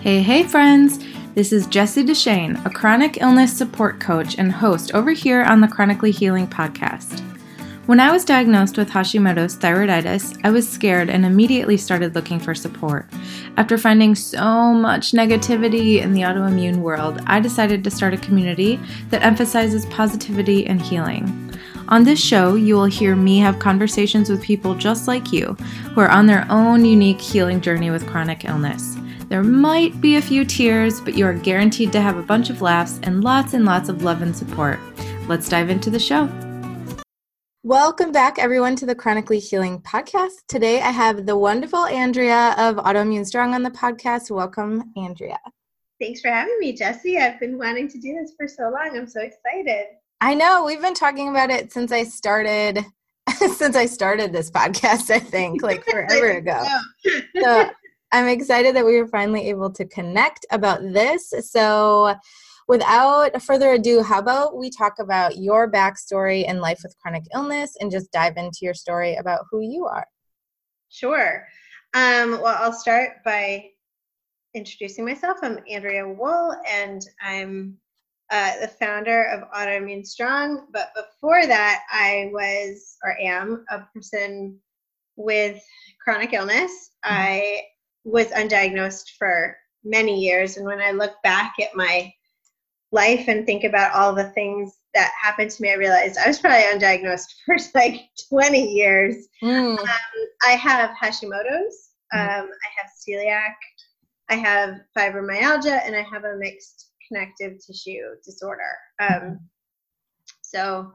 Hey, hey, friends! This is Jessie Deshane, a chronic illness support coach and host over here on the Chronically Healing podcast. When I was diagnosed with Hashimoto's thyroiditis, I was scared and immediately started looking for support. After finding so much negativity in the autoimmune world, I decided to start a community that emphasizes positivity and healing. On this show, you will hear me have conversations with people just like you who are on their own unique healing journey with chronic illness. There might be a few tears, but you are guaranteed to have a bunch of laughs and lots and lots of love and support. Let's dive into the show. Welcome back, everyone, to the Chronically Healing podcast. Today, I have the wonderful Andrea of Autoimmune Strong on the podcast. Welcome, Andrea. Thanks for having me, Jesse. I've been wanting to do this for so long. I'm so excited. I know. We've been talking about it since I started since I started this podcast, I think, like forever ago. so I'm excited that we were finally able to connect about this. So, without further ado, how about we talk about your backstory and life with chronic illness and just dive into your story about who you are? Sure. Um, well, I'll start by introducing myself. I'm Andrea Wool, and I'm uh, the founder of Autoimmune Strong. But before that, I was or am a person with chronic illness. Mm-hmm. I was undiagnosed for many years. And when I look back at my life and think about all the things that happened to me, I realized I was probably undiagnosed for like 20 years. Mm. Um, I have Hashimoto's, mm. um, I have celiac, I have fibromyalgia, and I have a mixed connective tissue disorder. Um, so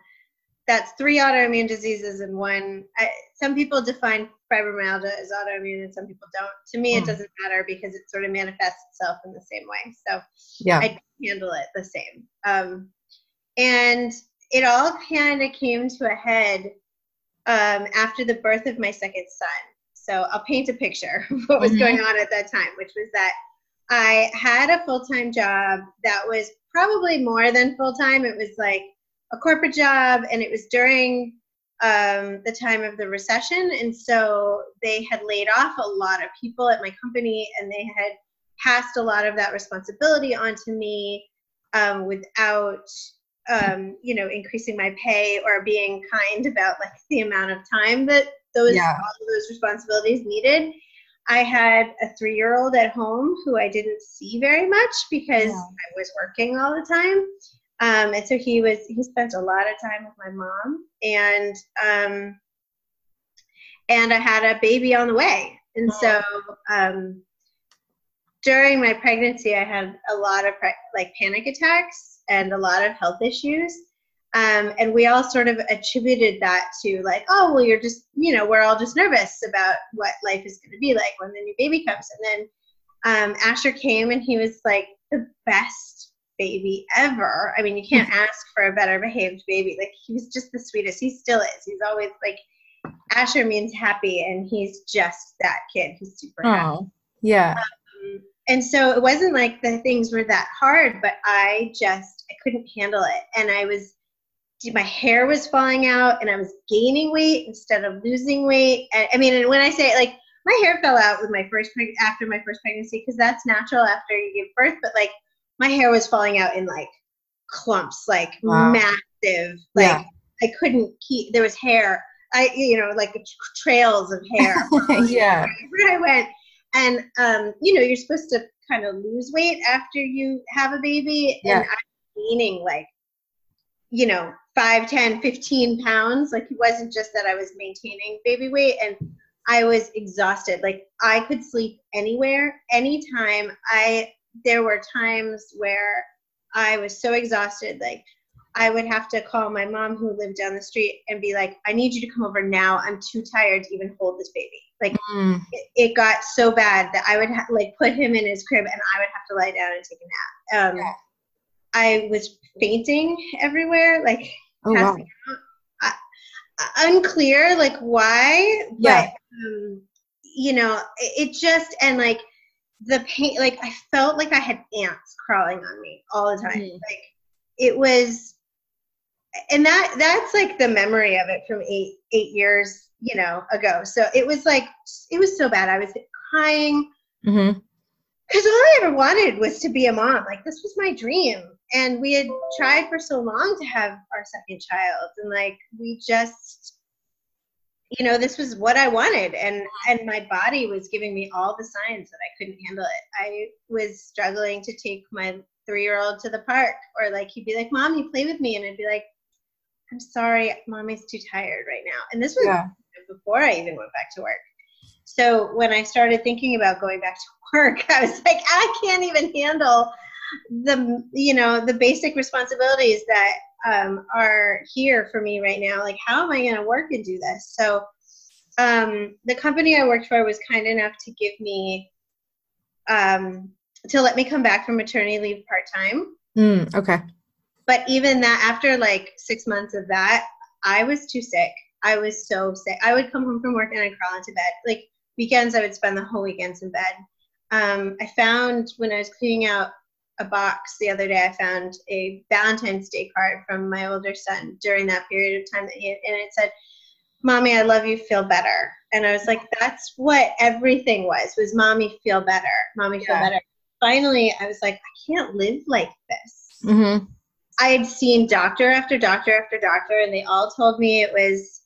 that's three autoimmune diseases in one. I, some people define fibromyalgia as autoimmune and some people don't. To me, mm. it hmm. doesn't matter because it sort of manifests itself in the same way. So yeah. I handle it the same. Um, and it all kind of came to a head um, after the birth of my second son. So I'll paint a picture of what was mm-hmm. going on at that time, which was that I had a full time job that was probably more than full time. It was like a corporate job, and it was during um, the time of the recession. And so they had laid off a lot of people at my company, and they had passed a lot of that responsibility onto me um, without um, you know increasing my pay or being kind about like the amount of time that those yeah. all of those responsibilities needed i had a three year old at home who i didn't see very much because yeah. i was working all the time um, and so he was he spent a lot of time with my mom, and um, and I had a baby on the way. And so um, during my pregnancy, I had a lot of pre- like panic attacks and a lot of health issues. Um, and we all sort of attributed that to like, oh, well, you're just, you know, we're all just nervous about what life is going to be like when the new baby comes. And then um, Asher came and he was like the best baby ever. I mean, you can't ask for a better behaved baby. Like he was just the sweetest. He still is. He's always like Asher means happy, and he's just that kid. He's super oh, happy. Yeah. Um, and so it wasn't like the things were that hard, but I just I couldn't handle it, and I was my hair was falling out, and I was gaining weight instead of losing weight. And, I mean, and when I say it, like my hair fell out with my first after my first pregnancy because that's natural after you give birth, but like my hair was falling out in like clumps, like wow. massive. Like yeah. I couldn't keep. There was hair. I you know like trails of hair. yeah. Where I went, and um, you know you're supposed to kind of lose weight after you have a baby, yeah. and I'm gaining like you know 5 10 15 pounds like it wasn't just that i was maintaining baby weight and i was exhausted like i could sleep anywhere anytime i there were times where I was so exhausted, like I would have to call my mom who lived down the street and be like, I need you to come over now. I'm too tired to even hold this baby. Like mm. it, it, got so bad that I would ha- like put him in his crib and I would have to lie down and take a nap. Um, yeah. I was fainting everywhere, like oh, wow. I, unclear like why, yeah. but um, you know, it, it just and like the pain like i felt like i had ants crawling on me all the time mm-hmm. like it was and that that's like the memory of it from eight eight years you know ago so it was like it was so bad i was crying mm-hmm. because all I ever wanted was to be a mom. Like this was my dream. And we had tried for so long to have our second child. And like we just you know, this was what I wanted. And and my body was giving me all the signs that I couldn't handle it. I was struggling to take my three year old to the park. Or like he'd be like, Mom, you play with me and I'd be like, I'm sorry, mommy's too tired right now. And this was yeah. before I even went back to work. So when I started thinking about going back to work, I was like, I can't even handle the you know the basic responsibilities that um, are here for me right now. Like, how am I going to work and do this? So um, the company I worked for was kind enough to give me um, to let me come back from maternity leave part time. Mm, okay. But even that, after like six months of that, I was too sick. I was so sick. I would come home from work and I'd crawl into bed. Like weekends, I would spend the whole weekends in bed. Um, I found when I was cleaning out a box the other day, I found a Valentine's Day card from my older son during that period of time that he had, and it said, "Mommy, I love you. Feel better." And I was like, "That's what everything was. Was mommy feel better? Mommy feel yeah. better." Finally, I was like, "I can't live like this." Mm-hmm. I had seen doctor after doctor after doctor, and they all told me it was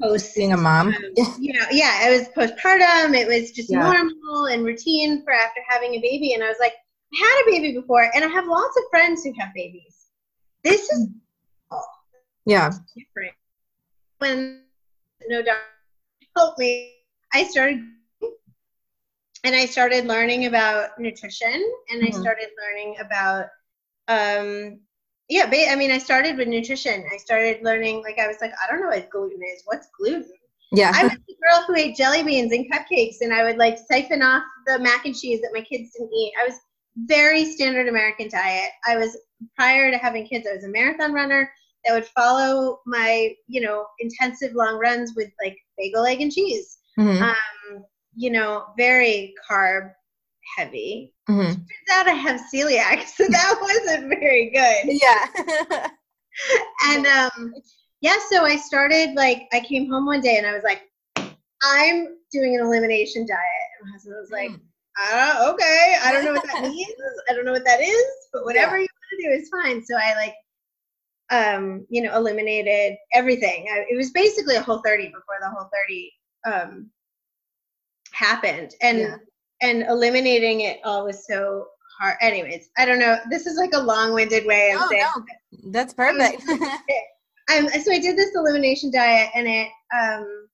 post being a mom. Um, you know, yeah, it was postpartum. It was just yeah. normal and routine for after having a baby. And I was like, had a baby before, and I have lots of friends who have babies. This is oh, yeah different. When no doctor helped me, I started and I started learning about nutrition, and mm-hmm. I started learning about um, yeah, I mean, I started with nutrition. I started learning, like, I was like, I don't know what gluten is. What's gluten? Yeah. I was the girl who ate jelly beans and cupcakes, and I would like siphon off the mac and cheese that my kids didn't eat. I was very standard American diet. I was prior to having kids, I was a marathon runner that would follow my, you know, intensive long runs with like bagel, egg, and cheese. Mm-hmm. Um, you know, very carb heavy. Mm-hmm. Turns out I have celiac, so that wasn't very good. Yeah. and um, yeah, so I started like I came home one day and I was like, I'm doing an elimination diet. And my husband was like, mm. Uh, okay, I don't know what that means. I don't know what that is, but whatever yeah. you want to do is fine. So I like um, you know, eliminated everything. I, it was basically a whole 30 before the whole 30 um happened. And yeah and eliminating it all was so hard. Anyways, I don't know. This is like a long-winded way of oh, saying. No, that's perfect. um, so I did this elimination diet, and it um,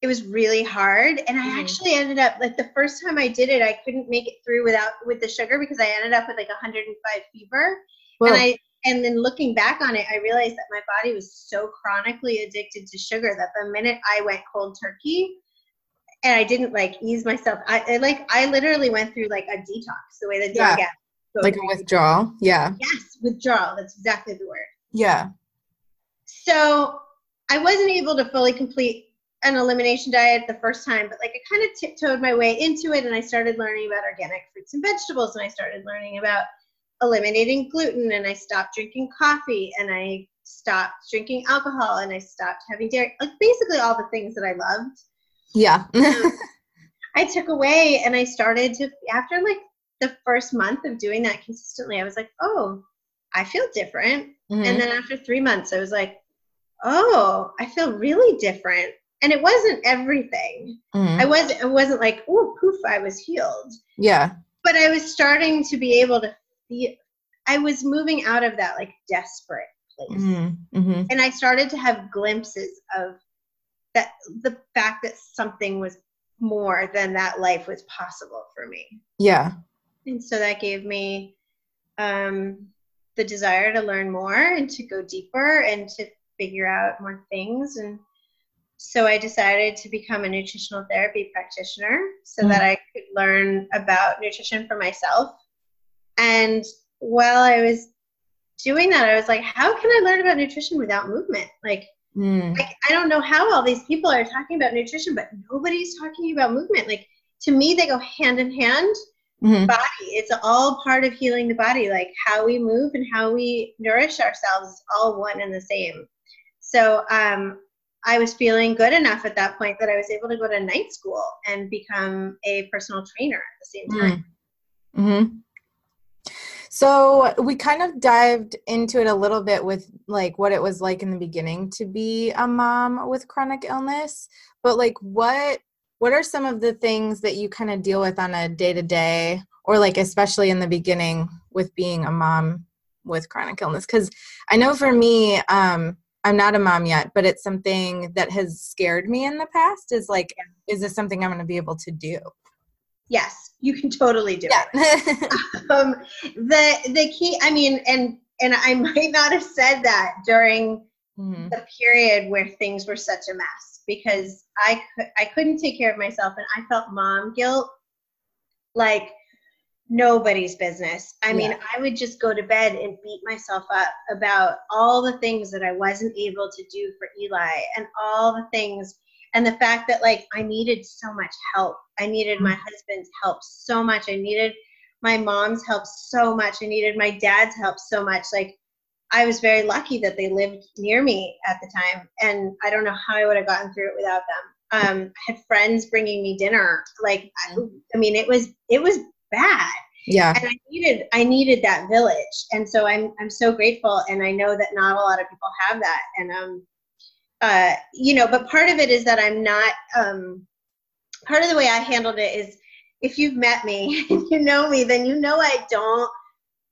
it was really hard. And I mm-hmm. actually ended up like the first time I did it, I couldn't make it through without with the sugar because I ended up with like 105 fever. Whoa. And I and then looking back on it, I realized that my body was so chronically addicted to sugar that the minute I went cold turkey, and I didn't like ease myself. I, I, like I literally went through like a detox, the way that yeah. so like a withdrawal. Yeah. Yes, withdrawal. That's exactly the word. Yeah. So I wasn't able to fully complete an elimination diet the first time, but like I kind of tiptoed my way into it, and I started learning about organic fruits and vegetables, and I started learning about eliminating gluten, and I stopped drinking coffee, and I stopped drinking alcohol, and I stopped having dairy. Like basically all the things that I loved yeah. I took away and I started to, after like the first month of doing that consistently, I was like, oh, I feel different. Mm-hmm. And then after three months, I was like, oh, I feel really different. And it wasn't everything. Mm-hmm. I wasn't, it wasn't like, oh, poof, I was healed. Yeah. But I was starting to be able to feel, I was moving out of that like desperate place. Mm-hmm. mm-hmm. And I started to have glimpses of that the fact that something was more than that life was possible for me. Yeah. And so that gave me um, the desire to learn more and to go deeper and to figure out more things. And so I decided to become a nutritional therapy practitioner so mm-hmm. that I could learn about nutrition for myself. And while I was doing that, I was like, how can I learn about nutrition without movement? Like, Mm. Like, I don't know how all these people are talking about nutrition, but nobody's talking about movement. Like to me, they go hand in hand. Mm-hmm. Body, it's all part of healing the body. Like how we move and how we nourish ourselves is all one and the same. So um, I was feeling good enough at that point that I was able to go to night school and become a personal trainer at the same time. Mm-hmm. So we kind of dived into it a little bit with like what it was like in the beginning to be a mom with chronic illness, but like what what are some of the things that you kind of deal with on a day to day or like especially in the beginning with being a mom with chronic illness cuz I know for me um I'm not a mom yet, but it's something that has scared me in the past is like is this something I'm going to be able to do? Yes, you can totally do yeah. it. um, the the key, I mean, and and I might not have said that during mm-hmm. the period where things were such a mess because I I couldn't take care of myself and I felt mom guilt like nobody's business. I mean, yeah. I would just go to bed and beat myself up about all the things that I wasn't able to do for Eli and all the things and the fact that like I needed so much help. I needed my mm. husband's help so much. I needed my mom's help so much. I needed my dad's help so much. Like I was very lucky that they lived near me at the time, and I don't know how I would have gotten through it without them. Um, I had friends bringing me dinner. Like I, mm. I mean, it was it was bad. Yeah. And I needed I needed that village, and so I'm I'm so grateful, and I know that not a lot of people have that, and um uh, you know, but part of it is that I'm not, um, part of the way I handled it is if you've met me and you know me, then you know I don't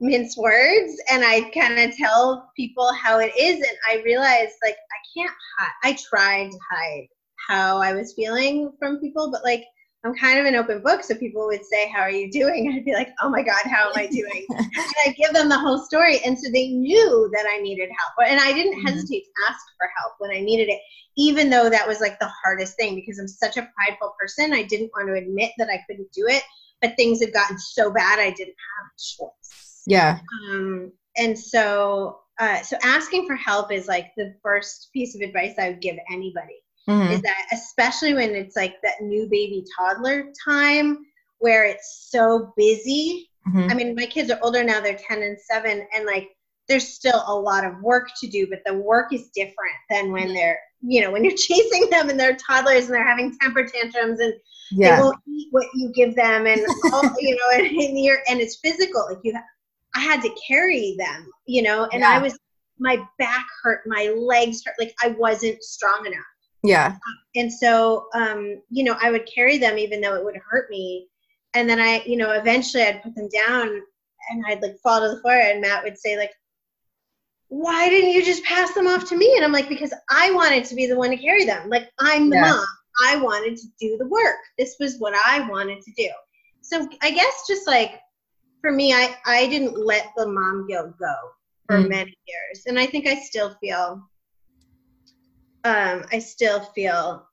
mince words and I kind of tell people how it is. And I realized like I can't hide. I tried to hide how I was feeling from people, but like I'm kind of an open book, so people would say, "How are you doing?" I'd be like, "Oh my God, how am I doing?" and I give them the whole story, and so they knew that I needed help, and I didn't mm-hmm. hesitate to ask for help when I needed it, even though that was like the hardest thing because I'm such a prideful person. I didn't want to admit that I couldn't do it, but things had gotten so bad I didn't have a choice. Yeah. Um, and so, uh, so asking for help is like the first piece of advice I would give anybody mm-hmm. is that especially when it's like that new baby toddler time where it's so busy. Mm-hmm. I mean, my kids are older now, they're 10 and 7, and like there's still a lot of work to do, but the work is different than when they're, you know, when you're chasing them and they're toddlers and they're having temper tantrums and yeah. they won't eat what you give them and all, you know, and, and you're and it's physical. Like you, I had to carry them, you know, and yeah. I was my back hurt, my legs hurt, like I wasn't strong enough. Yeah. And so, um, you know, I would carry them even though it would hurt me. And then I, you know, eventually I'd put them down and I'd like fall to the floor and Matt would say like, why didn't you just pass them off to me? And I'm like, because I wanted to be the one to carry them. Like I'm the yeah. mom. I wanted to do the work. This was what I wanted to do. So I guess just like for me, I, I didn't let the mom guilt go for mm. many years. And I think I still feel um, I still feel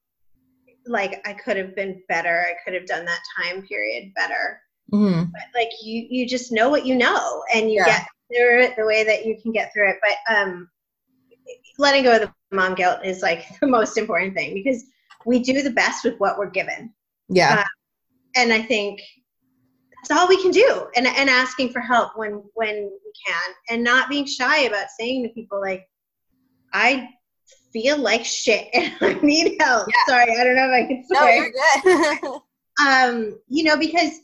like I could have been better. I could have done that time period better. Mm-hmm. But like you, you just know what you know, and you yeah. get through it the way that you can get through it. But um, letting go of the mom guilt is like the most important thing because we do the best with what we're given. Yeah. Uh, and I think that's all we can do. And and asking for help when when we can, and not being shy about saying to people like, I feel like shit and I need help. Yeah. Sorry, I don't know if I can swear. No, you're good. um, you know, because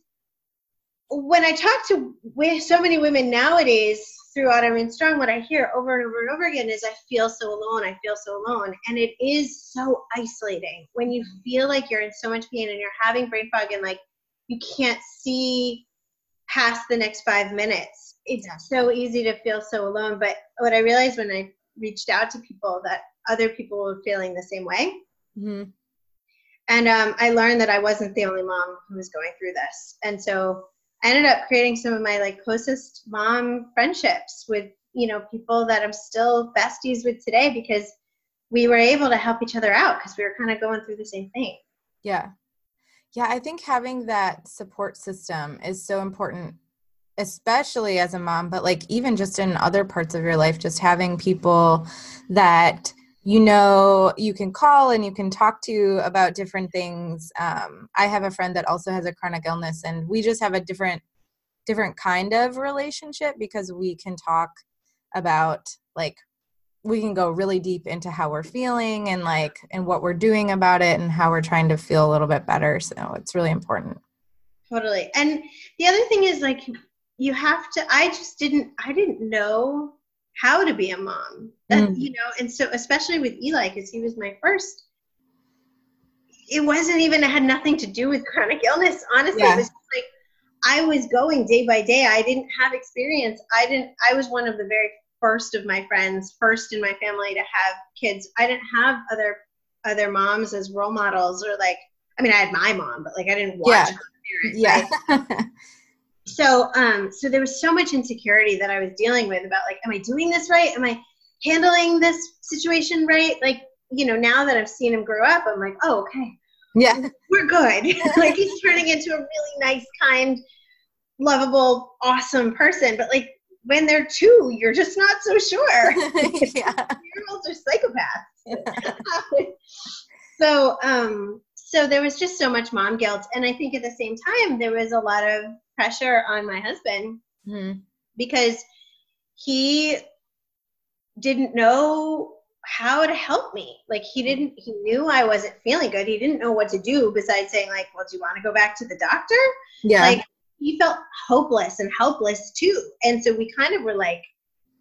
when I talk to with so many women nowadays through Autoimmune Strong, what I hear over and over and over again is I feel so alone, I feel so alone. And it is so isolating when you feel like you're in so much pain and you're having brain fog and like you can't see past the next five minutes. It's yeah. so easy to feel so alone. But what I realized when I reached out to people that other people were feeling the same way. Mm-hmm. And um, I learned that I wasn't the only mom who was going through this. And so I ended up creating some of my like closest mom friendships with, you know, people that I'm still besties with today because we were able to help each other out because we were kind of going through the same thing. Yeah. Yeah, I think having that support system is so important especially as a mom, but like even just in other parts of your life, just having people that you know you can call and you can talk to about different things. Um, i have a friend that also has a chronic illness and we just have a different different kind of relationship because we can talk about like we can go really deep into how we're feeling and like and what we're doing about it and how we're trying to feel a little bit better. So it's really important. Totally. And the other thing is like you have to i just didn't i didn't know how to be a mom that, mm. you know and so especially with eli because he was my first it wasn't even it had nothing to do with chronic illness honestly yeah. it was like i was going day by day i didn't have experience i didn't i was one of the very first of my friends, first in my family to have kids. I didn't have other other moms as role models or like I mean I had my mom, but like I didn't watch yeah. Parents, yeah. Right? so um so there was so much insecurity that I was dealing with about like, am I doing this right? Am I handling this situation right? Like, you know, now that I've seen him grow up, I'm like, oh okay. Yeah. We're good. like he's turning into a really nice, kind, lovable, awesome person. But like when they're two, you're just not so sure. yeah. Girls are psychopaths. so, um, so there was just so much mom guilt, and I think at the same time there was a lot of pressure on my husband mm-hmm. because he didn't know how to help me. Like he didn't, he knew I wasn't feeling good. He didn't know what to do besides saying like, "Well, do you want to go back to the doctor?" Yeah. Like he felt hopeless and helpless too. And so we kind of were like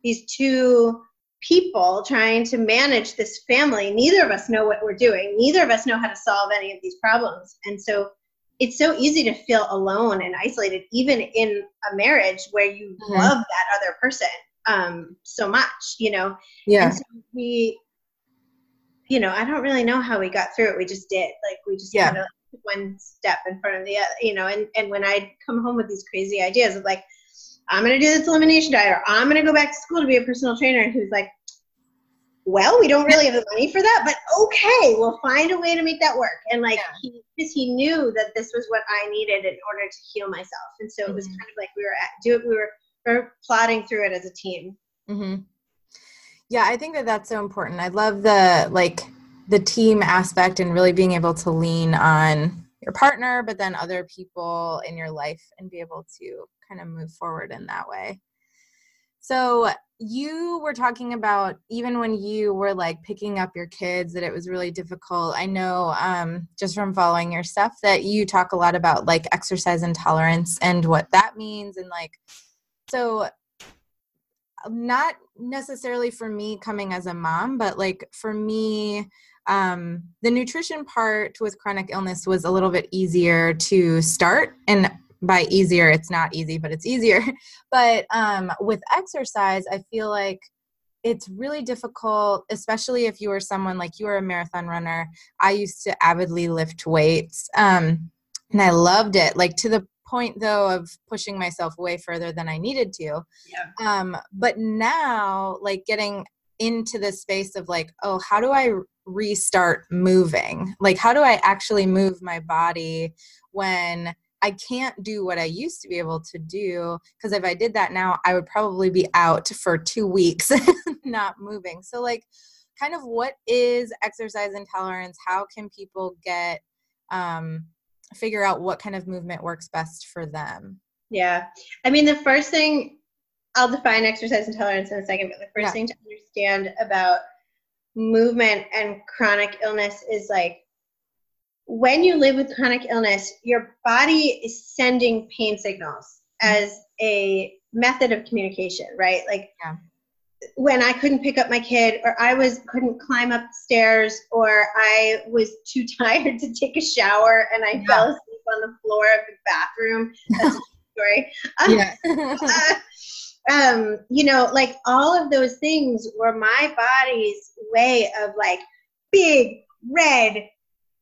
these two people trying to manage this family. Neither of us know what we're doing. Neither of us know how to solve any of these problems. And so it's so easy to feel alone and isolated, even in a marriage where you mm-hmm. love that other person um, so much, you know? Yeah. So we, you know, I don't really know how we got through it. We just did. Like, we just yeah. kind of one step in front of the other, you know, and, and when I'd come home with these crazy ideas of like, I'm going to do this elimination diet or I'm going to go back to school to be a personal trainer. And who's like, well, we don't really have the money for that, but okay, we'll find a way to make that work. And like, yeah. he, because he knew that this was what I needed in order to heal myself. And so mm-hmm. it was mm-hmm. kind of like we were at, do it, we were, we were plotting through it as a team. Mm-hmm. Yeah, I think that that's so important. I love the like the team aspect and really being able to lean on your partner, but then other people in your life and be able to kind of move forward in that way. So, you were talking about even when you were like picking up your kids that it was really difficult. I know um, just from following your stuff that you talk a lot about like exercise intolerance and what that means. And like, so not necessarily for me coming as a mom, but like for me, um, the nutrition part with chronic illness was a little bit easier to start and by easier it's not easy but it's easier. But um, with exercise i feel like it's really difficult especially if you are someone like you are a marathon runner. I used to avidly lift weights um, and i loved it like to the point though of pushing myself way further than i needed to. Yeah. um, but now like getting into this space of like oh how do i restart moving? Like how do i actually move my body when i can't do what i used to be able to do because if i did that now i would probably be out for two weeks not moving. So like kind of what is exercise intolerance? How can people get um figure out what kind of movement works best for them? Yeah. I mean the first thing i'll define exercise intolerance in a second but the first yeah. thing to understand about movement and chronic illness is like when you live with chronic illness, your body is sending pain signals as a method of communication, right? Like yeah. when I couldn't pick up my kid, or I was couldn't climb up the stairs, or I was too tired to take a shower and I yeah. fell asleep on the floor of the bathroom. That's a story. Yeah. uh, um, you know, like all of those things were my body's way of like big red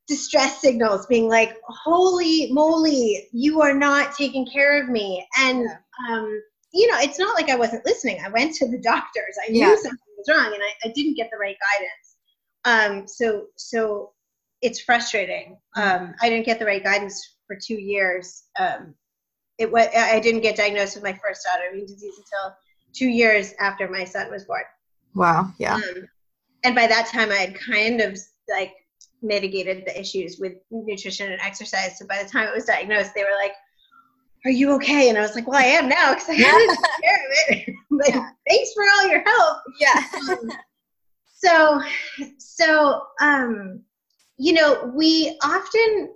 distress signals being like, holy moly, you are not taking care of me. And, yeah. um, you know, it's not like I wasn't listening. I went to the doctors. I knew yeah. something was wrong and I, I didn't get the right guidance. Um, so, so it's frustrating. Um, I didn't get the right guidance for two years. Um, it was I didn't get diagnosed with my first autoimmune disease until two years after my son was born. Wow. Yeah. Um, and by that time, I had kind of like mitigated the issues with nutrition and exercise. So by the time it was diagnosed, they were like, "Are you okay?" And I was like, "Well, I am now because I had to take care of it." like, yeah. thanks for all your help. Yeah. um, So, so, um, you know, we often,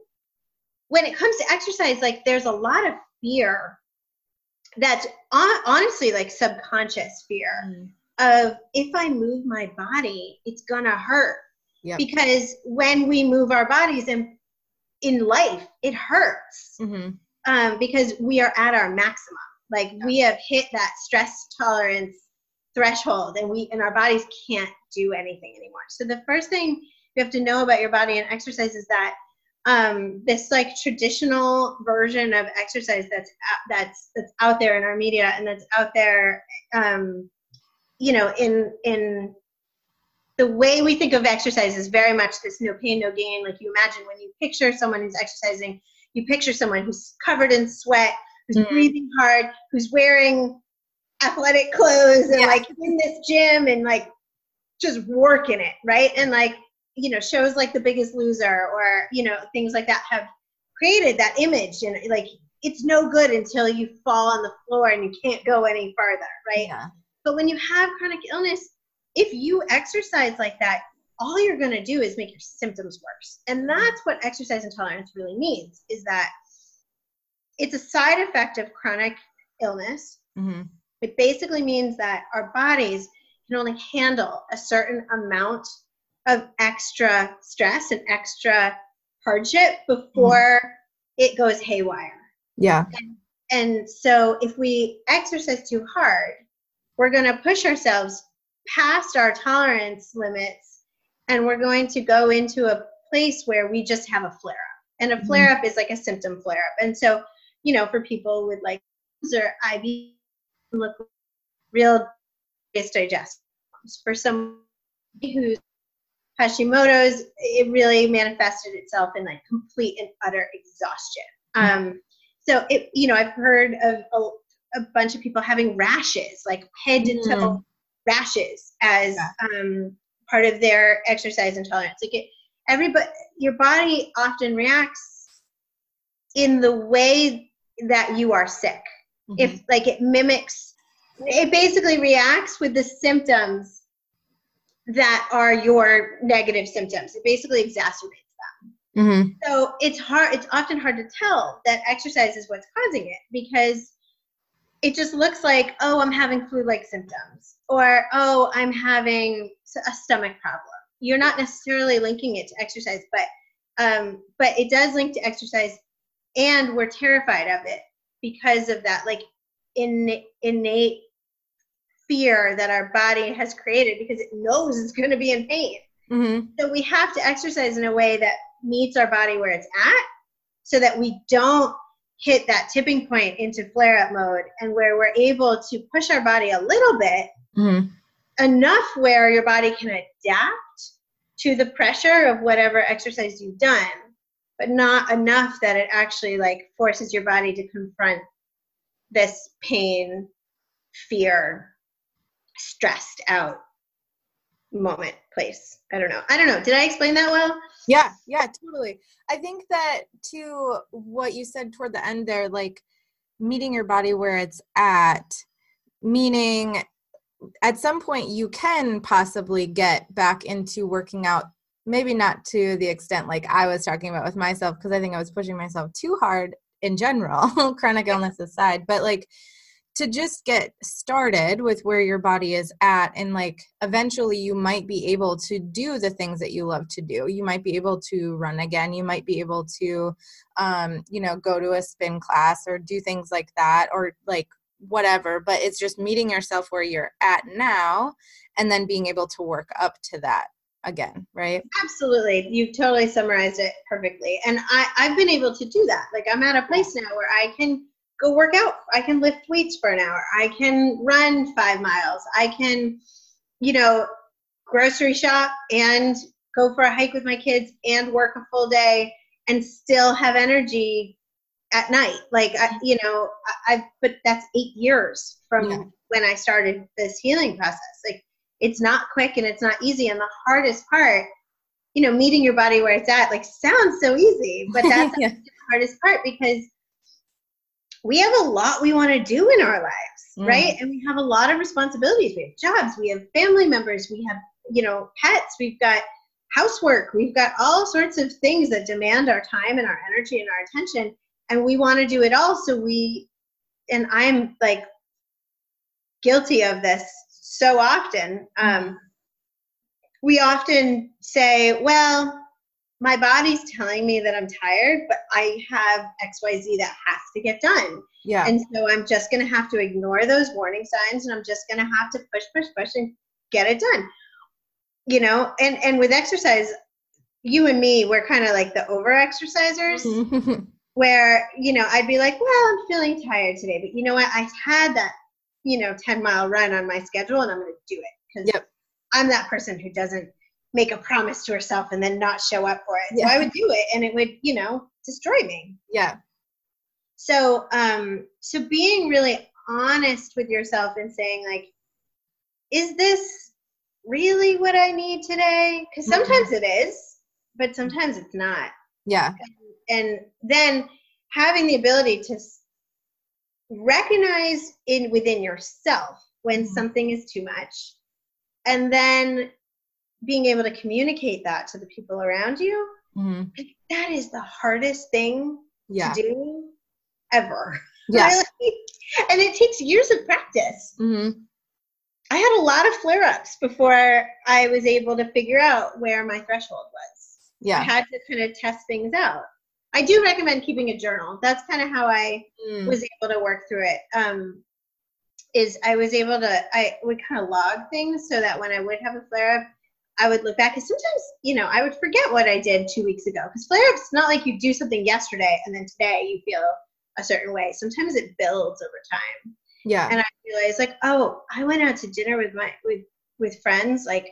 when it comes to exercise, like there's a lot of fear that's honestly like subconscious fear mm. of if I move my body, it's gonna hurt. Yep. Because when we move our bodies and in life, it hurts mm-hmm. um, because we are at our maximum. Like we have hit that stress tolerance threshold, and we and our bodies can't do anything anymore. So the first thing you have to know about your body and exercise is that um, this like traditional version of exercise that's that's that's out there in our media and that's out there, um, you know, in in the way we think of exercise is very much this no pain, no gain. Like you imagine when you picture someone who's exercising, you picture someone who's covered in sweat, who's mm-hmm. breathing hard, who's wearing athletic clothes and yeah. like in this gym and like just working it, right? And like, you know, shows like The Biggest Loser or, you know, things like that have created that image and like it's no good until you fall on the floor and you can't go any further, right? Yeah. But when you have chronic illness, if you exercise like that, all you're going to do is make your symptoms worse. And that's what exercise intolerance really means is that it's a side effect of chronic illness. Mm-hmm. It basically means that our bodies can only handle a certain amount of extra stress and extra hardship before mm-hmm. it goes haywire. Yeah. And, and so if we exercise too hard, we're going to push ourselves past our tolerance limits and we're going to go into a place where we just have a flare up. And a mm-hmm. flare up is like a symptom flare up. And so, you know, for people with like or IB look real digest. For someone who's Hashimoto's, it really manifested itself in like complete and utter exhaustion. Mm-hmm. Um, so it, you know, I've heard of a, a, bunch of people having rashes, like head to toe mm rashes as yeah. um, part of their exercise intolerance. Like it, everybody, your body often reacts in the way that you are sick. Mm-hmm. If like it mimics, it basically reacts with the symptoms that are your negative symptoms. It basically exacerbates them. Mm-hmm. So it's hard. It's often hard to tell that exercise is what's causing it because it just looks like, oh, I'm having flu-like symptoms or oh i'm having a stomach problem you're not necessarily linking it to exercise but um, but it does link to exercise and we're terrified of it because of that like in, innate fear that our body has created because it knows it's going to be in pain mm-hmm. so we have to exercise in a way that meets our body where it's at so that we don't hit that tipping point into flare up mode and where we're able to push our body a little bit mm-hmm. enough where your body can adapt to the pressure of whatever exercise you've done but not enough that it actually like forces your body to confront this pain fear stressed out moment place. I don't know. I don't know. Did i explain that well yeah yeah totally. I think that to what you said toward the end there like meeting your body where it's at meaning at some point you can possibly get back into working out maybe not to the extent like i was talking about with myself because i think i was pushing myself too hard in general chronic illness aside but like to just get started with where your body is at and like eventually you might be able to do the things that you love to do. You might be able to run again. You might be able to um you know go to a spin class or do things like that or like whatever but it's just meeting yourself where you're at now and then being able to work up to that again right? Absolutely. You've totally summarized it perfectly and i i've been able to do that. Like i'm at a place now where i can go work out i can lift weights for an hour i can run five miles i can you know grocery shop and go for a hike with my kids and work a full day and still have energy at night. Like I, you know, I, I but that's eight years from yeah. when I started this healing process. Like it's not quick and it's not easy. And the hardest part, you know, meeting your body where it's at, like sounds so easy, but that's yeah. the hardest part because we have a lot we want to do in our lives, mm. right? And we have a lot of responsibilities. We have jobs, we have family members, we have you know pets we've got housework we've got all sorts of things that demand our time and our energy and our attention and we want to do it all so we and i'm like guilty of this so often um, we often say well my body's telling me that i'm tired but i have xyz that has to get done. Yeah. And so i'm just going to have to ignore those warning signs and i'm just going to have to push push push and get it done. You know and and with exercise you and me we're kind of like the over exercisers mm-hmm. where you know i'd be like well i'm feeling tired today but you know what? I had that you know 10 mile run on my schedule and i'm going to do it. Because Yep. i'm that person who doesn't make a promise to herself and then not show up for it Yeah. so i would do it and it would you know destroy me yeah so um so being really honest with yourself and saying like is this really what i need today because Mhm. sometimes it is but sometimes it's not yeah and then having the ability to recognize in within yourself when Mhm. something is too much and then being able to communicate that to the people around you hmm that is the hardest thing yeah. to do ever. Yeah and it takes years of practice. Hmm i had a lot of flare-ups before i was able to figure out where my threshold was. Yeah. i had to kind of test things out. I do recommend keeping a journal. That's kind of how i Mm. was able to work through it. Um is i was able to i would kind of log things so that when i would have a flare-up i would look back because sometimes you know i would forget what i did two weeks ago because flare-ups not like you do something yesterday and then today you feel a certain way sometimes it builds over time yeah and I realized like, oh, I went out to dinner with my with with friends like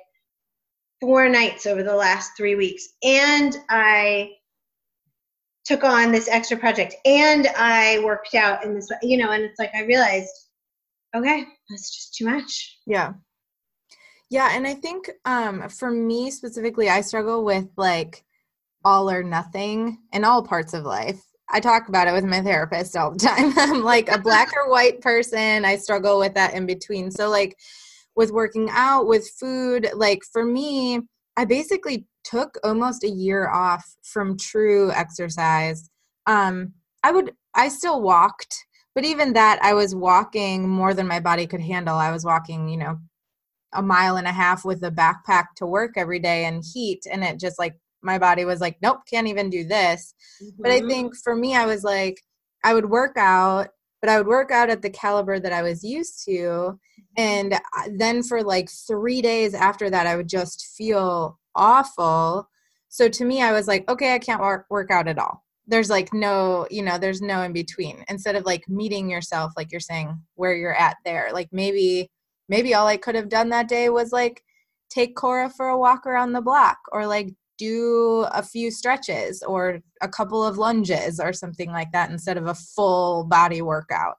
four nights over the last three weeks, and I took on this extra project, and I worked out in this, way, you know, and it's like I realized, okay, that's just too much. Yeah. Yeah, and I think um for me specifically I struggle with like all or nothing in all parts of life. I talk about it with my therapist all the time. I'm like a black or white person. I struggle with that in between. So like with working out, with food, like for me, I basically took almost a year off from true exercise. Um I would I still walked, but even that I was walking more than my body could handle. I was walking, you know, a mile and a half with a backpack to work every day in heat and it just like my body was like nope can't even do this. But i Mhm. think for me i was like i would work out but i would work out at the caliber that i was used to and then for like three days after that i would just feel awful. So to me i was like okay i can't work, work out at all. There's like no you know there's no in between. Instead of like meeting yourself like you're saying where you're at there like maybe maybe all i could have done that day was like take cora for a walk around the block or like do a few stretches or a couple of lunges or something like that instead of a full body workout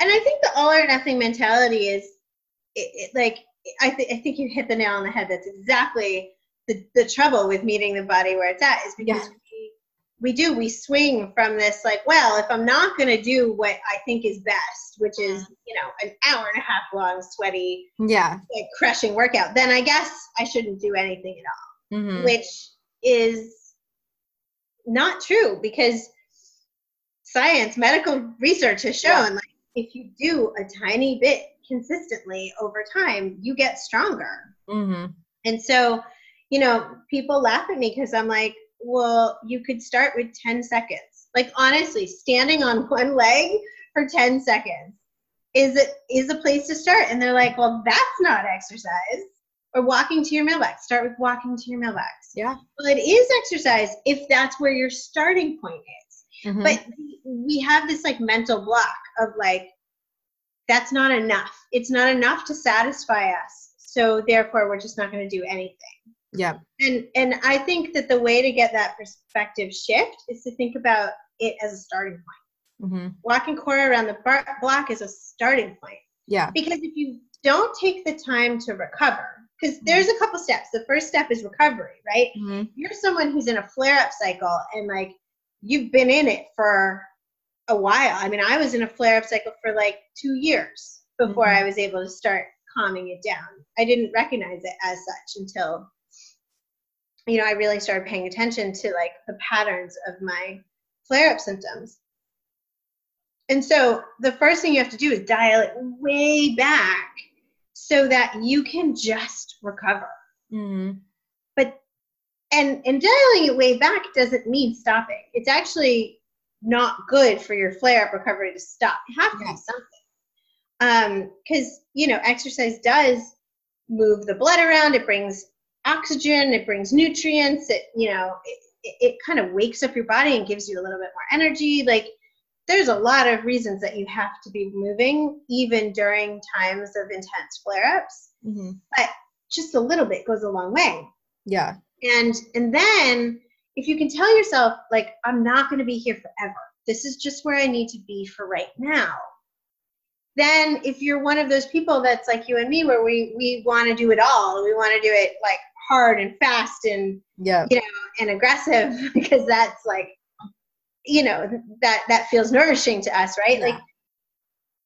And I think the all or nothing mentality is, it, it, like, I, th- I think you hit the nail on the head. That's exactly the, the trouble with meeting the body where it's at is because Yeah. We, do, we swing from this, like, well, if I'm not going to do what I think is best, which is, you know, an hour and a half long, sweaty, yeah. like, crushing workout, then I guess I shouldn't do anything at all. Hmm which is not true because science, medical research has shown Yeah. like if you do a tiny bit consistently over time, you get stronger. hmm And so, you know, people laugh at me because I'm like, well, you could start with 10 seconds. Like honestly, standing on one leg for 10 seconds is a, is a place to start. And they're like, well, that's not exercise. Or walking to your mailbox. Start with walking to your mailbox. yeah Well, it is exercise if that's where your starting point is. Mhm. But we have this like mental block of like, that's not enough. It's not enough to satisfy us. So therefore, we're just not going to do anything. Yeah And and I think that the way to get that perspective shift is to think about it as a starting point. hmm Walking Cora around the bar- block is a starting point yeah because if you don't take the time to recover, because there's a couple steps. The first step is recovery, right? hmm you're someone who's in a flare up cycle and like you've been in it for a while. I mean, I was in a flare up cycle for like two years before Mhm. I was able to start calming it down. I didn't recognize it as such until you know, I really started paying attention to like the patterns of my flare up symptoms. And so the first thing you have to do is dial it way back so that you can just recover. Mm-hmm. But and and dialing it way back doesn't mean stopping. It's actually not good for your flare up recovery to stop. You have to do something. Um, because you know, exercise does move the blood around, it brings oxygen, it brings nutrients, it, you know, it, it, kind of wakes up your body and gives you a little bit more energy. Like there's a lot of reasons that you have to be moving even during times of intense flare-ups. Mm-hmm. But just a little bit goes a long way. Yeah. And and then if you can tell yourself like I'm not going to be here forever. This is just where I need to be for right now then if you're one of those people that's like you and me where we we want to do it all we want to do it like hard and fast and yeah you know and aggressive because that's like you know that that feels nourishing to us right Yeah. like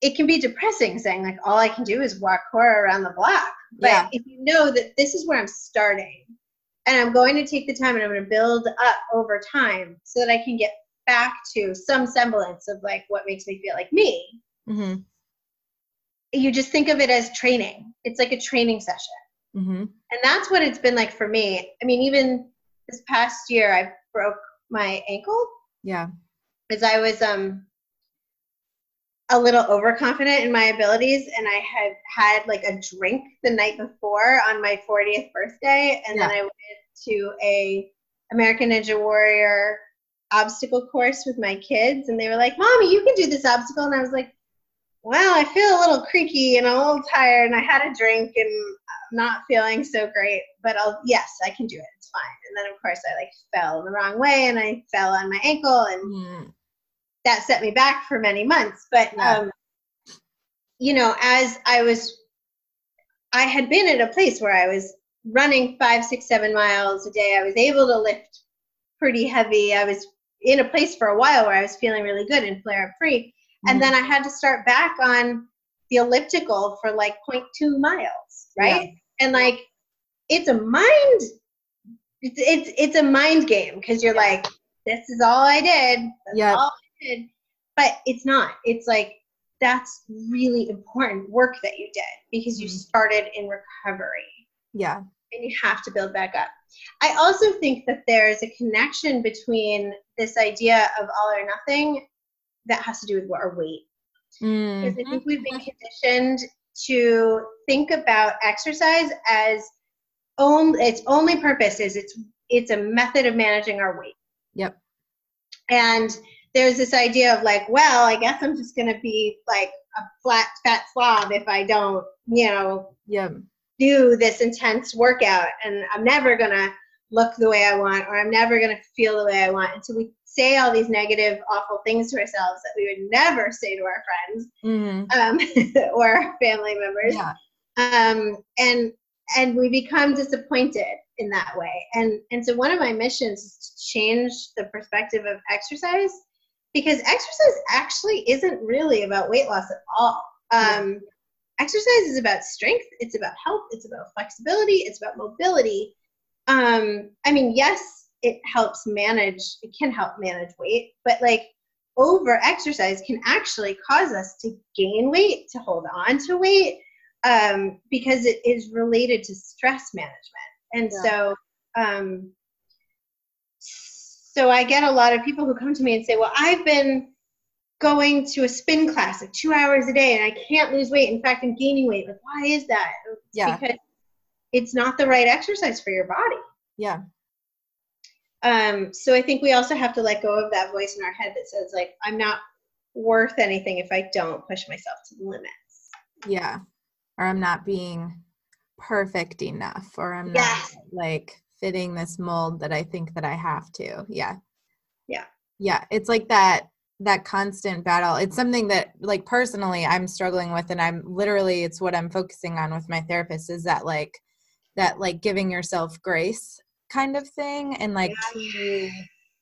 it can be depressing saying like all i can do is walk Cora around the block but Yeah. if you know that this is where i'm starting and i'm going to take the time and i'm going to build up over time so that i can get back to some semblance of like what makes me feel like me mm-hmm. you just think of it as training it's like a training session Mm-hmm. and that's what it's been like for me. I mean even this past year i broke my ankle. Yeah. Because i was um a little overconfident in my abilities and i had had like a drink the night before on my 40th birthday and then i went to a american ninja warrior obstacle course with my kids and they were like mommy you can do this obstacle and i was like well i feel a little creaky and i'm a little tired and i had a drink and not feeling so great but i'll yes i can do it it's fine and then of course i like fell the wrong way and i fell on my ankle and Mhm. that set me back for many months. But Yeah. um, you know, as I was, I had been at a place where I was running five, six, seven miles a day. I was able to lift pretty heavy. I was in a place for a while where I was feeling really good and flare up free. And then I had to start back on the elliptical for like 0.2 miles, right? And like, it's a mind, it's it's it's a mind game because you're like, this is all I did. All I did. But it's not. It's like that's really important work that you did because you Mhm. started in recovery yeah and you have to build back up. I also think that there's a connection between this idea of all or nothing that has to do with our weight. Because I think mm-hmm. we've been conditioned to think about exercise as only its only purpose is it's it's a method of managing our weight. Yep. And there's this idea of like, well, I guess I'm just gonna be like a flat fat slob if I don't, you know, yeah do this intense workout and I'm never gonna look the way I want or I'm never gonna feel the way I want. And so we say all these negative, awful things to ourselves that we would never say to our friends Mhm. um, or family members. yeah Um, and and we become disappointed in that way. And and so one of my missions is to change the perspective of exercise because exercise actually isn't really about weight loss at all. Um, Exercise is about strength. It's about health. It's about flexibility. It's about mobility. Um, I mean, yes, it helps manage. It can help manage weight, but like over exercise can actually cause us to gain weight, to hold on to weight, um, because it is related to stress management. And Yeah. so, um, so I get a lot of people who come to me and say, "Well, I've been going to a spin class like two hours a day, and I can't lose weight. In fact, I'm gaining weight. Like, why is that? Yeah. because it's not the right exercise for your body." yeah Um, so I think we also have to let go of that voice in our head that says, like, I'm not worth anything if I don't push myself to the limits. yeah or i'm not being perfect enough or i'm Yes. not like fitting this mold that i think that i have to yeah Yeah. yeah it's like that that constant battle it's something that like personally i'm struggling with and i'm literally it's what i'm focusing on with my therapist is that like that like giving yourself grace kind of thing and like truly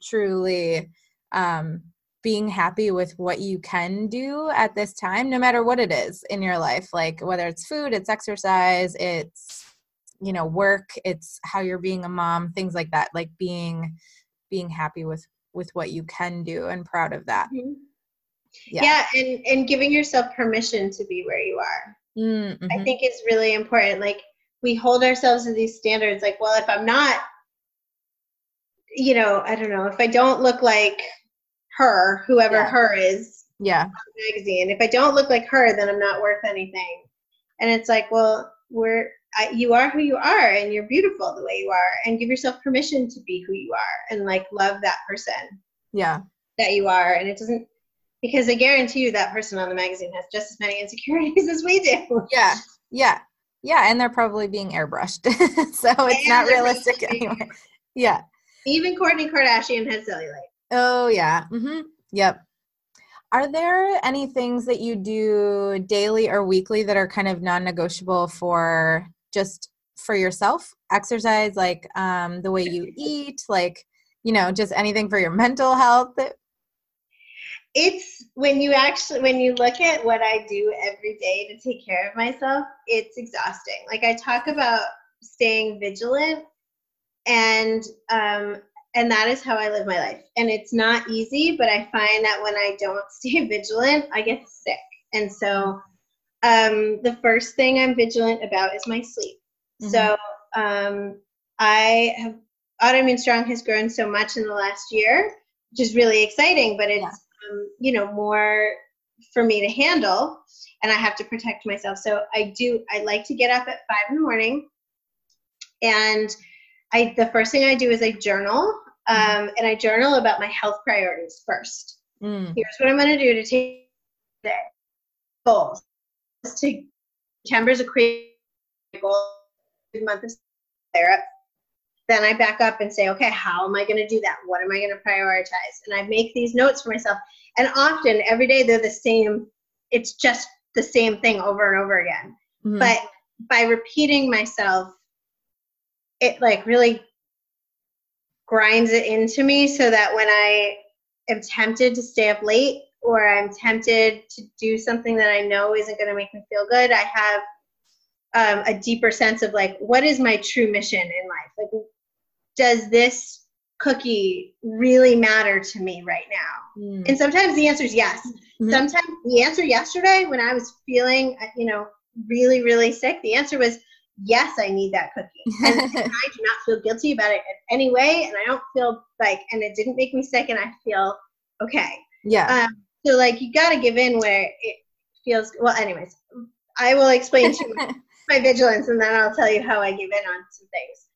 truly um being happy with what you can do at this time no matter what it is in your life like whether it's food it's exercise it's you know work it's how you're being a mom things like that like being being happy with with what you can do and proud of that mm-hmm. yeah. yeah and and giving yourself permission to be where you are mm-hmm. i think it's really important like we hold ourselves to these standards like well if i'm not you know i don't know if i don't look like her, whoever yeah. her is. Yeah. Magazine. If I don't look like her, then I'm not worth anything. And it's like, well, we're I, you are who you are, and you're beautiful the way you are, and give yourself permission to be who you are, and like love that person. Yeah. That you are, and it doesn't because I guarantee you that person on the magazine has just as many insecurities as we do. Yeah. Yeah. Yeah, and they're probably being airbrushed, so it's and not realistic anyway. Yeah. Even Kourtney Kardashian has cellulite. Oh yeah. Mm-hmm. Yep. Are there any things that you do daily or weekly that are kind of non-negotiable for just for yourself? Exercise, like um, the way you eat, like you know, just anything for your mental health. It's when you actually when you look at what I do every day to take care of myself, it's exhausting. Like I talk about staying vigilant and um, and that is how I live my life. And it's not easy, but I find that when I don't stay vigilant, I get sick. And so um, the first thing I'm vigilant about is my sleep. Mm-hmm. So um, I have autoimmune strong has grown so much in the last year, which is really exciting, but it's yeah. um, you know more for me to handle, and I have to protect myself. So I do. I like to get up at five in the morning, and I the first thing I do is I journal um, and I journal about my health priorities first. Mm. Here's what I'm going to do to take today. Goals. To September's a create goal month of therapy. Then I back up and say, okay, how am I going to do that? What am I going to prioritize? And I make these notes for myself. And often, every day, they're the same. It's just the same thing over and over again. Mm-hmm. But by repeating myself, it like really grinds it into me so that when I am tempted to stay up late or I'm tempted to do something that I know isn't going to make me feel good, I have um, a deeper sense of like, what is my true mission in life? Like, does this cookie really matter to me right now? Mm. And sometimes the answer is yes. Mm-hmm. Sometimes the answer yesterday when I was feeling, you know, really, really sick, the answer was yes, I need that cookie. And, and, I do not feel guilty about it in any way. And I don't feel like, and it didn't make me sick and I feel okay. Yeah. Um, so like you got to give in where it feels, well, anyways, I will explain to you my vigilance and then I'll tell you how I give in on some things.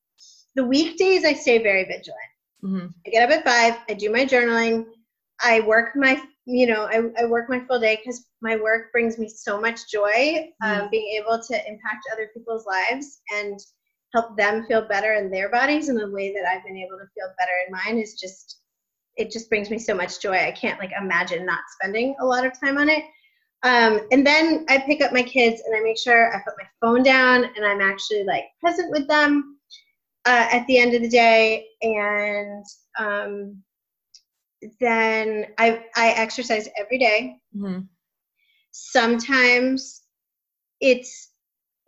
The weekdays I stay very vigilant. Mm-hmm. I get up at five, I do my journaling, I work my you know, I, I work my full day because my work brings me so much joy. Um, mm. being able to impact other people's lives and help them feel better in their bodies And the way that I've been able to feel better in mine is just, it just brings me so much joy. I can't like imagine not spending a lot of time on it. Um, and then I pick up my kids and I make sure I put my phone down and I'm actually like present with them uh, at the end of the day. And um, then I I exercise every day. Mm-hmm. Sometimes it's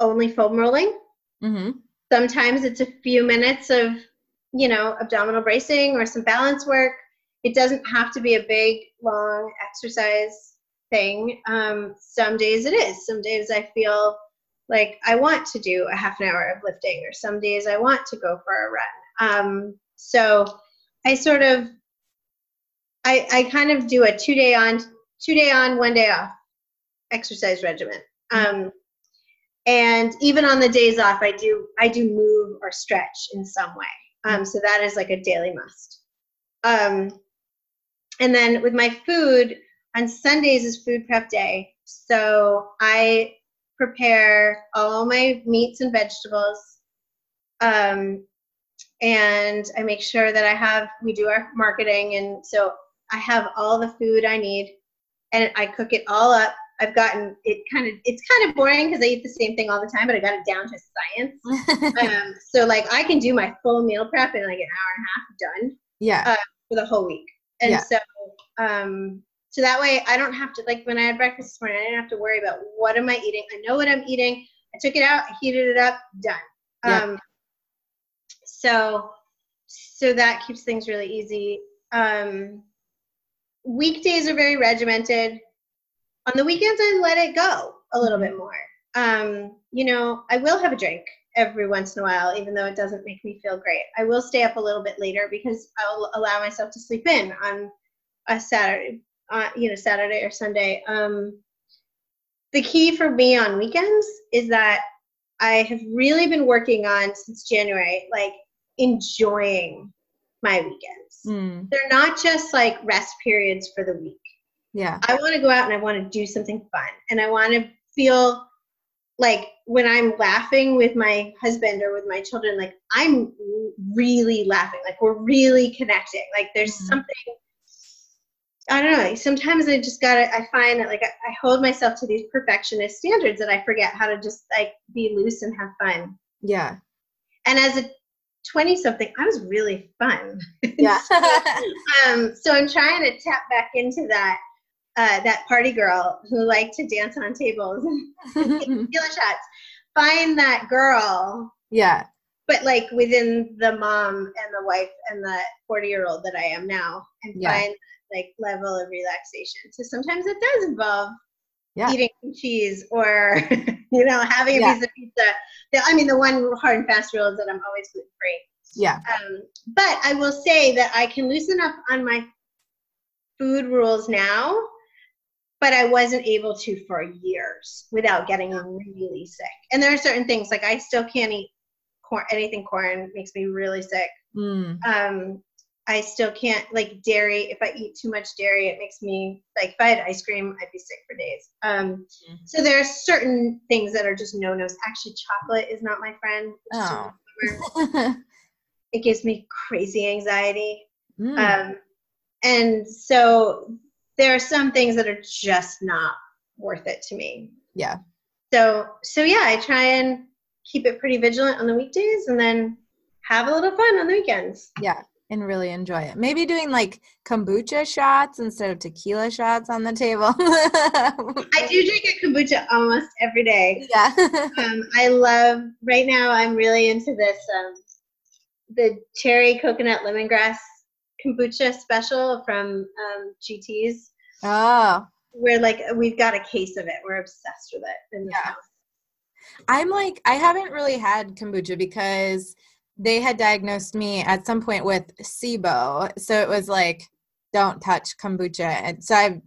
only foam rolling. Mm-hmm. Sometimes it's a few minutes of you know abdominal bracing or some balance work. It doesn't have to be a big long exercise thing. Um, some days it is. Some days I feel like I want to do a half an hour of lifting, or some days I want to go for a run. Um, so I sort of I, I kind of do a two day on, two day on, one day off exercise regimen. Um, and even on the days off, I do I do move or stretch in some way. Um, so that is like a daily must. Um, and then with my food, on Sundays is food prep day. So I prepare all my meats and vegetables. Um, and I make sure that I have, we do our marketing. And so I have all the food I need and I cook it all up. I've gotten it kind of it's kind of boring because I eat the same thing all the time, but I got it down to science. um, so like I can do my full meal prep in like an hour and a half done. Yeah. Uh, for the whole week, And Yeah. so um so that way I don't have to like when I had breakfast this morning, I didn't have to worry about what am I eating. I know what I'm eating. I took it out, I heated it up, done. Yeah. Um so so that keeps things really easy. Um weekdays are very regimented. On the weekends I let it go a little bit more. Um, you know, I will have a drink every once in a while, even though it doesn't make me feel great. I will stay up a little bit later because I'll allow myself to sleep in on a Saturday, uh, you know, Saturday or Sunday. Um, the key for me on weekends is that I have really been working on since January, like enjoying my weekends. Mm, They're not just like rest periods for the week. yeah. I want to go out and I want to do something fun. And I want to feel like when I'm laughing with my husband or with my children, like I'm really laughing. Like we're really connecting. Like there's Mhm. something, I don't know. Sometimes I just got to, I find that like I, I hold myself to these perfectionist standards that I forget how to just like be loose and have fun. Yeah. And as a 20 something, I was really fun. Yeah. um, so I'm trying to tap back into that uh, that party girl who liked to dance on tables and take shots. Find that girl, yeah. but like within the mom and the wife and the 40 year old that I am now, and Yeah. find like level of relaxation. So sometimes it does involve Yeah. eating cheese or you know having a Yeah. piece of pizza. The- I mean, the one hard and fast rule is that I'm always gluten free. Yeah. Um, but I will say that I can loosen up on my food rules now, but I wasn't able to for years without getting really sick. And there are certain things like I still can't eat corn, anything corn makes me really sick. Mm, Um, I still can't like dairy. If I eat too much dairy, it makes me like if I had ice cream, I'd be sick for days. Um, Mhm. so there are certain things that are just no nos. Actually, chocolate is not my friend. Oh. it gives me crazy anxiety. Mm, Um, and so there are some things that are just not worth it to me. yeah. So so yeah, I try and keep it pretty vigilant on the weekdays and then have a little fun on the weekends. Yeah. And really enjoy it. Maybe doing like kombucha shots instead of tequila shots on the table. I do drink a kombucha almost every day. Yeah. Um, I love right now. I'm really into this um, the cherry coconut lemongrass kombucha special from um, GT's. oh. we're like we've got a case of it. We're obsessed with it in the Yeah. house. I'm like, I haven't really had kombucha because they had diagnosed me at some point with SIBO. So it was like, don't touch kombucha. And so I,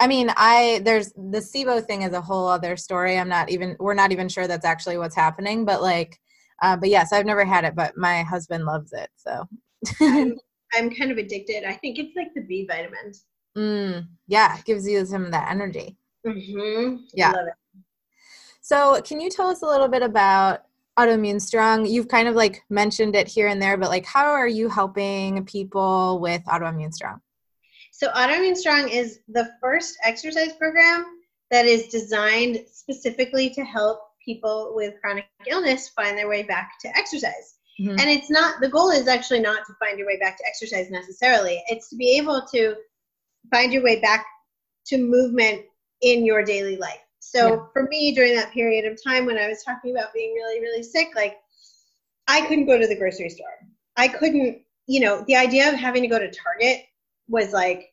I mean, I, there's the SIBO thing is a whole other story. I'm not even, we're not even sure that's actually what's happening, but like, uh, but yes, I've never had it, but my husband loves it. So, I'm, I'm kind of addicted. I think it's like the B vitamins. mm, yeah, gives you some of that energy. Mm-hmm. Yeah. So, can you tell us a little bit about Autoimmune Strong? You've kind of like mentioned it here and there, but like, how are you helping people with Autoimmune Strong? So Autoimmune Strong is the first exercise program that is designed specifically to help people with chronic illness find their way back to exercise. Mhm. And it's not the goal is actually not to find your way back to exercise necessarily. It's to be able to find your way back to movement in your daily life. So Yeah. for me during that period of time when I was talking about being really really sick like I couldn't go to the grocery store. I couldn't, you know, the idea of having to go to Target was like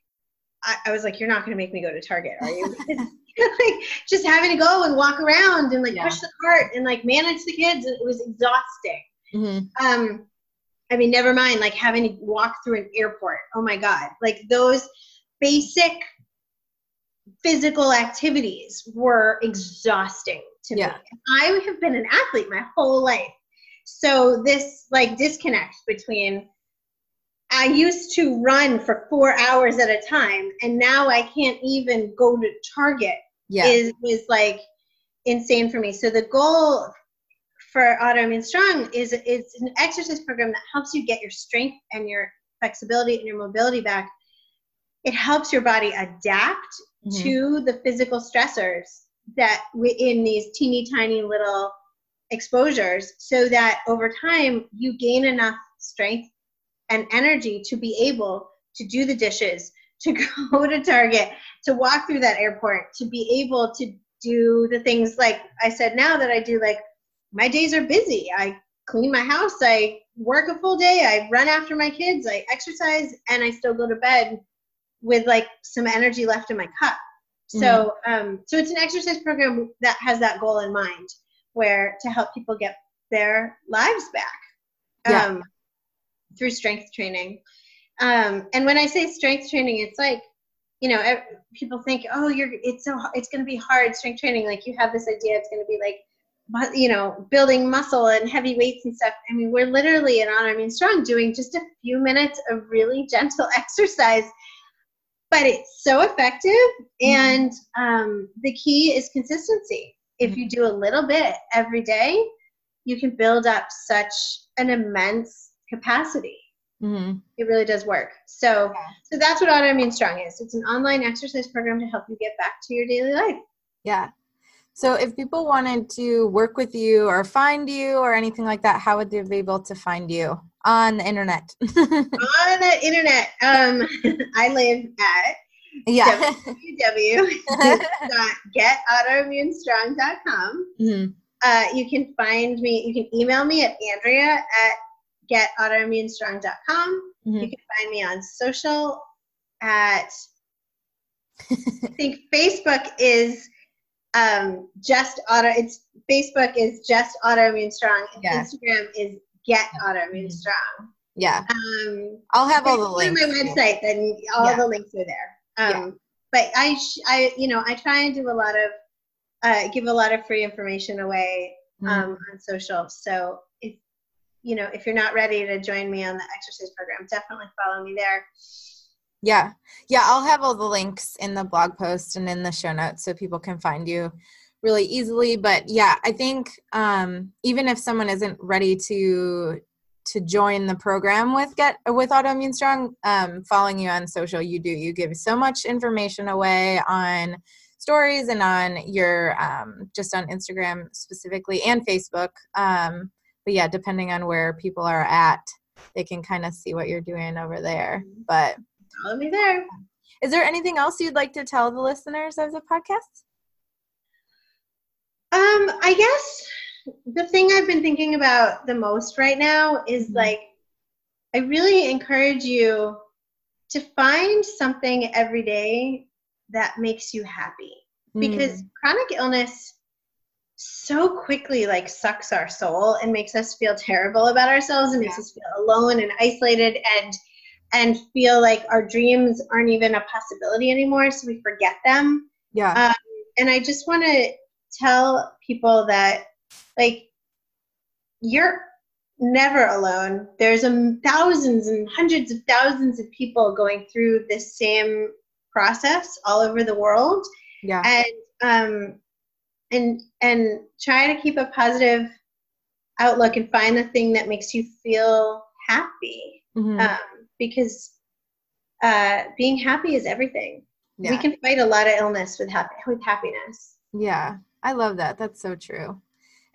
I, I was like, You're not gonna make me go to Target, are you? like just having to go and walk around and like Yeah. push the cart and like manage the kids, it was exhausting Mhm. um i mean never mind like having to walk through an airport oh my god like those basic physical activities were exhausting to Yeah. me i have been an athlete my whole life so this like disconnect between i used to run for four hours at a time and now i can't even go to target Yeah. is is like insane for me. So the goal for Autoimmune Strong is it's an exercise program that helps you get your strength and your flexibility and your mobility back. It helps your body adapt Mhm. to the physical stressors that we- in these teeny tiny little exposures so that over time you gain enough strength and energy to be able to do the dishes, to go to Target, to walk through that airport, to be able to do the things like I said now that I do like my days are busy. I clean my house, I work a full day, I run after my kids, I exercise, and I still go to bed with like some energy left in my cup. So, mm-hmm. um, so it's an exercise program that has that goal in mind, where to help people get their lives back yeah. um, through strength training. Um, and when I say strength training, it's like, you know, people think, oh, you're, it's so, it's going to be hard strength training. Like you have this idea, it's going to be like, you know, building muscle and heavy weights and stuff. I mean, we're literally in Autoimmune Strong doing just a few minutes of really gentle exercise, but it's so effective. Mm-hmm. And um, the key is consistency. If mm-hmm. you do a little bit every day, you can build up such an immense capacity. Mm-hmm. It really does work. So, yeah. so that's what Autoimmune Strong is. It's an online exercise program to help you get back to your daily life. Yeah. So, if people wanted to work with you or find you or anything like that, how would they be able to find you on the internet? on the internet, um, I live at yeah. www.getautoimmunestrong.com. Mm-hmm. Uh, you can find me, you can email me at Andrea at getautoimmunestrong.com. Mm-hmm. You can find me on social at, I think Facebook is um, just auto, it's Facebook is just autoimmune strong. Yeah. Instagram is get autoimmune mm-hmm. strong. Yeah. Um, I'll have all the links. my website, then all yeah. the links are there. Um, yeah. But I, sh- I, you know, I try and do a lot of, uh, give a lot of free information away mm-hmm. um, mm-hmm. on social. So if, you know, if you're not ready to join me on the exercise program, definitely follow me there. Yeah. Yeah. I'll have all the links in the blog post and in the show notes so people can find you really easily. But yeah, I think um, even if someone isn't ready to to join the program with get with autoimmune strong um, following you on social you do you give so much information away on stories and on your um, just on instagram specifically and facebook um, but yeah, depending on where people are at, they can kind of see what you're doing over there. Mm-hmm. But follow me there. Is there anything else you'd like to tell the listeners of the podcast? Um, I guess the thing I've been thinking about the most right now is mm-hmm. like I really encourage you to find something every day that makes you happy. Because mm. chronic illness so quickly like sucks our soul and makes us feel terrible about ourselves and makes yeah. us feel alone and isolated and and feel like our dreams aren't even a possibility anymore so we forget them yeah um, and i just want to tell people that like you're never alone. There's a thousands and hundreds of thousands of people going through this same process all over the world. Yeah. And um and and try to keep a positive outlook and find the thing that makes you feel happy. Mm-hmm. um, because uh, being happy is everything. Yeah. we can fight a lot of illness with happy with happiness. Yeah i love that that's so true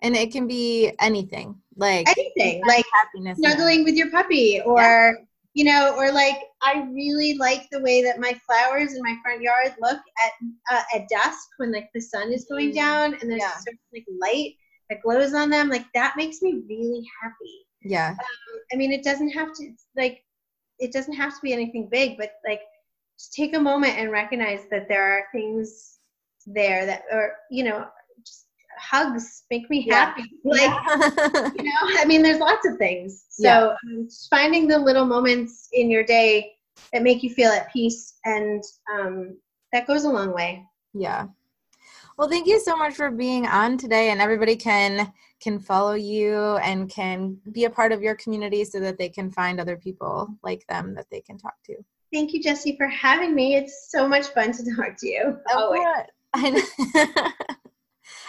and it can be anything like anything like happiness snuggling with your puppy or yeah you know, or like I really like the way that my flowers in my front yard look at uh, at dusk when like the sun is going mm-hmm. down and there's yeah. of like light that glows on them. Like that makes me really happy. Yeah. Um, I mean, it doesn't have to like it doesn't have to be anything big, but like just take a moment and recognize that there are things there that are you know hugs make me happy. Yeah. Like, you know, I mean, there's lots of things. So yeah. um, finding the little moments in your day that make you feel at peace and um, that goes a long way. Yeah. Well, thank you so much for being on today, and everybody can can follow you and can be a part of your community so that they can find other people like them that they can talk to. Thank you, Jesse, for having me. It's so much fun to talk to you. Oh, I know.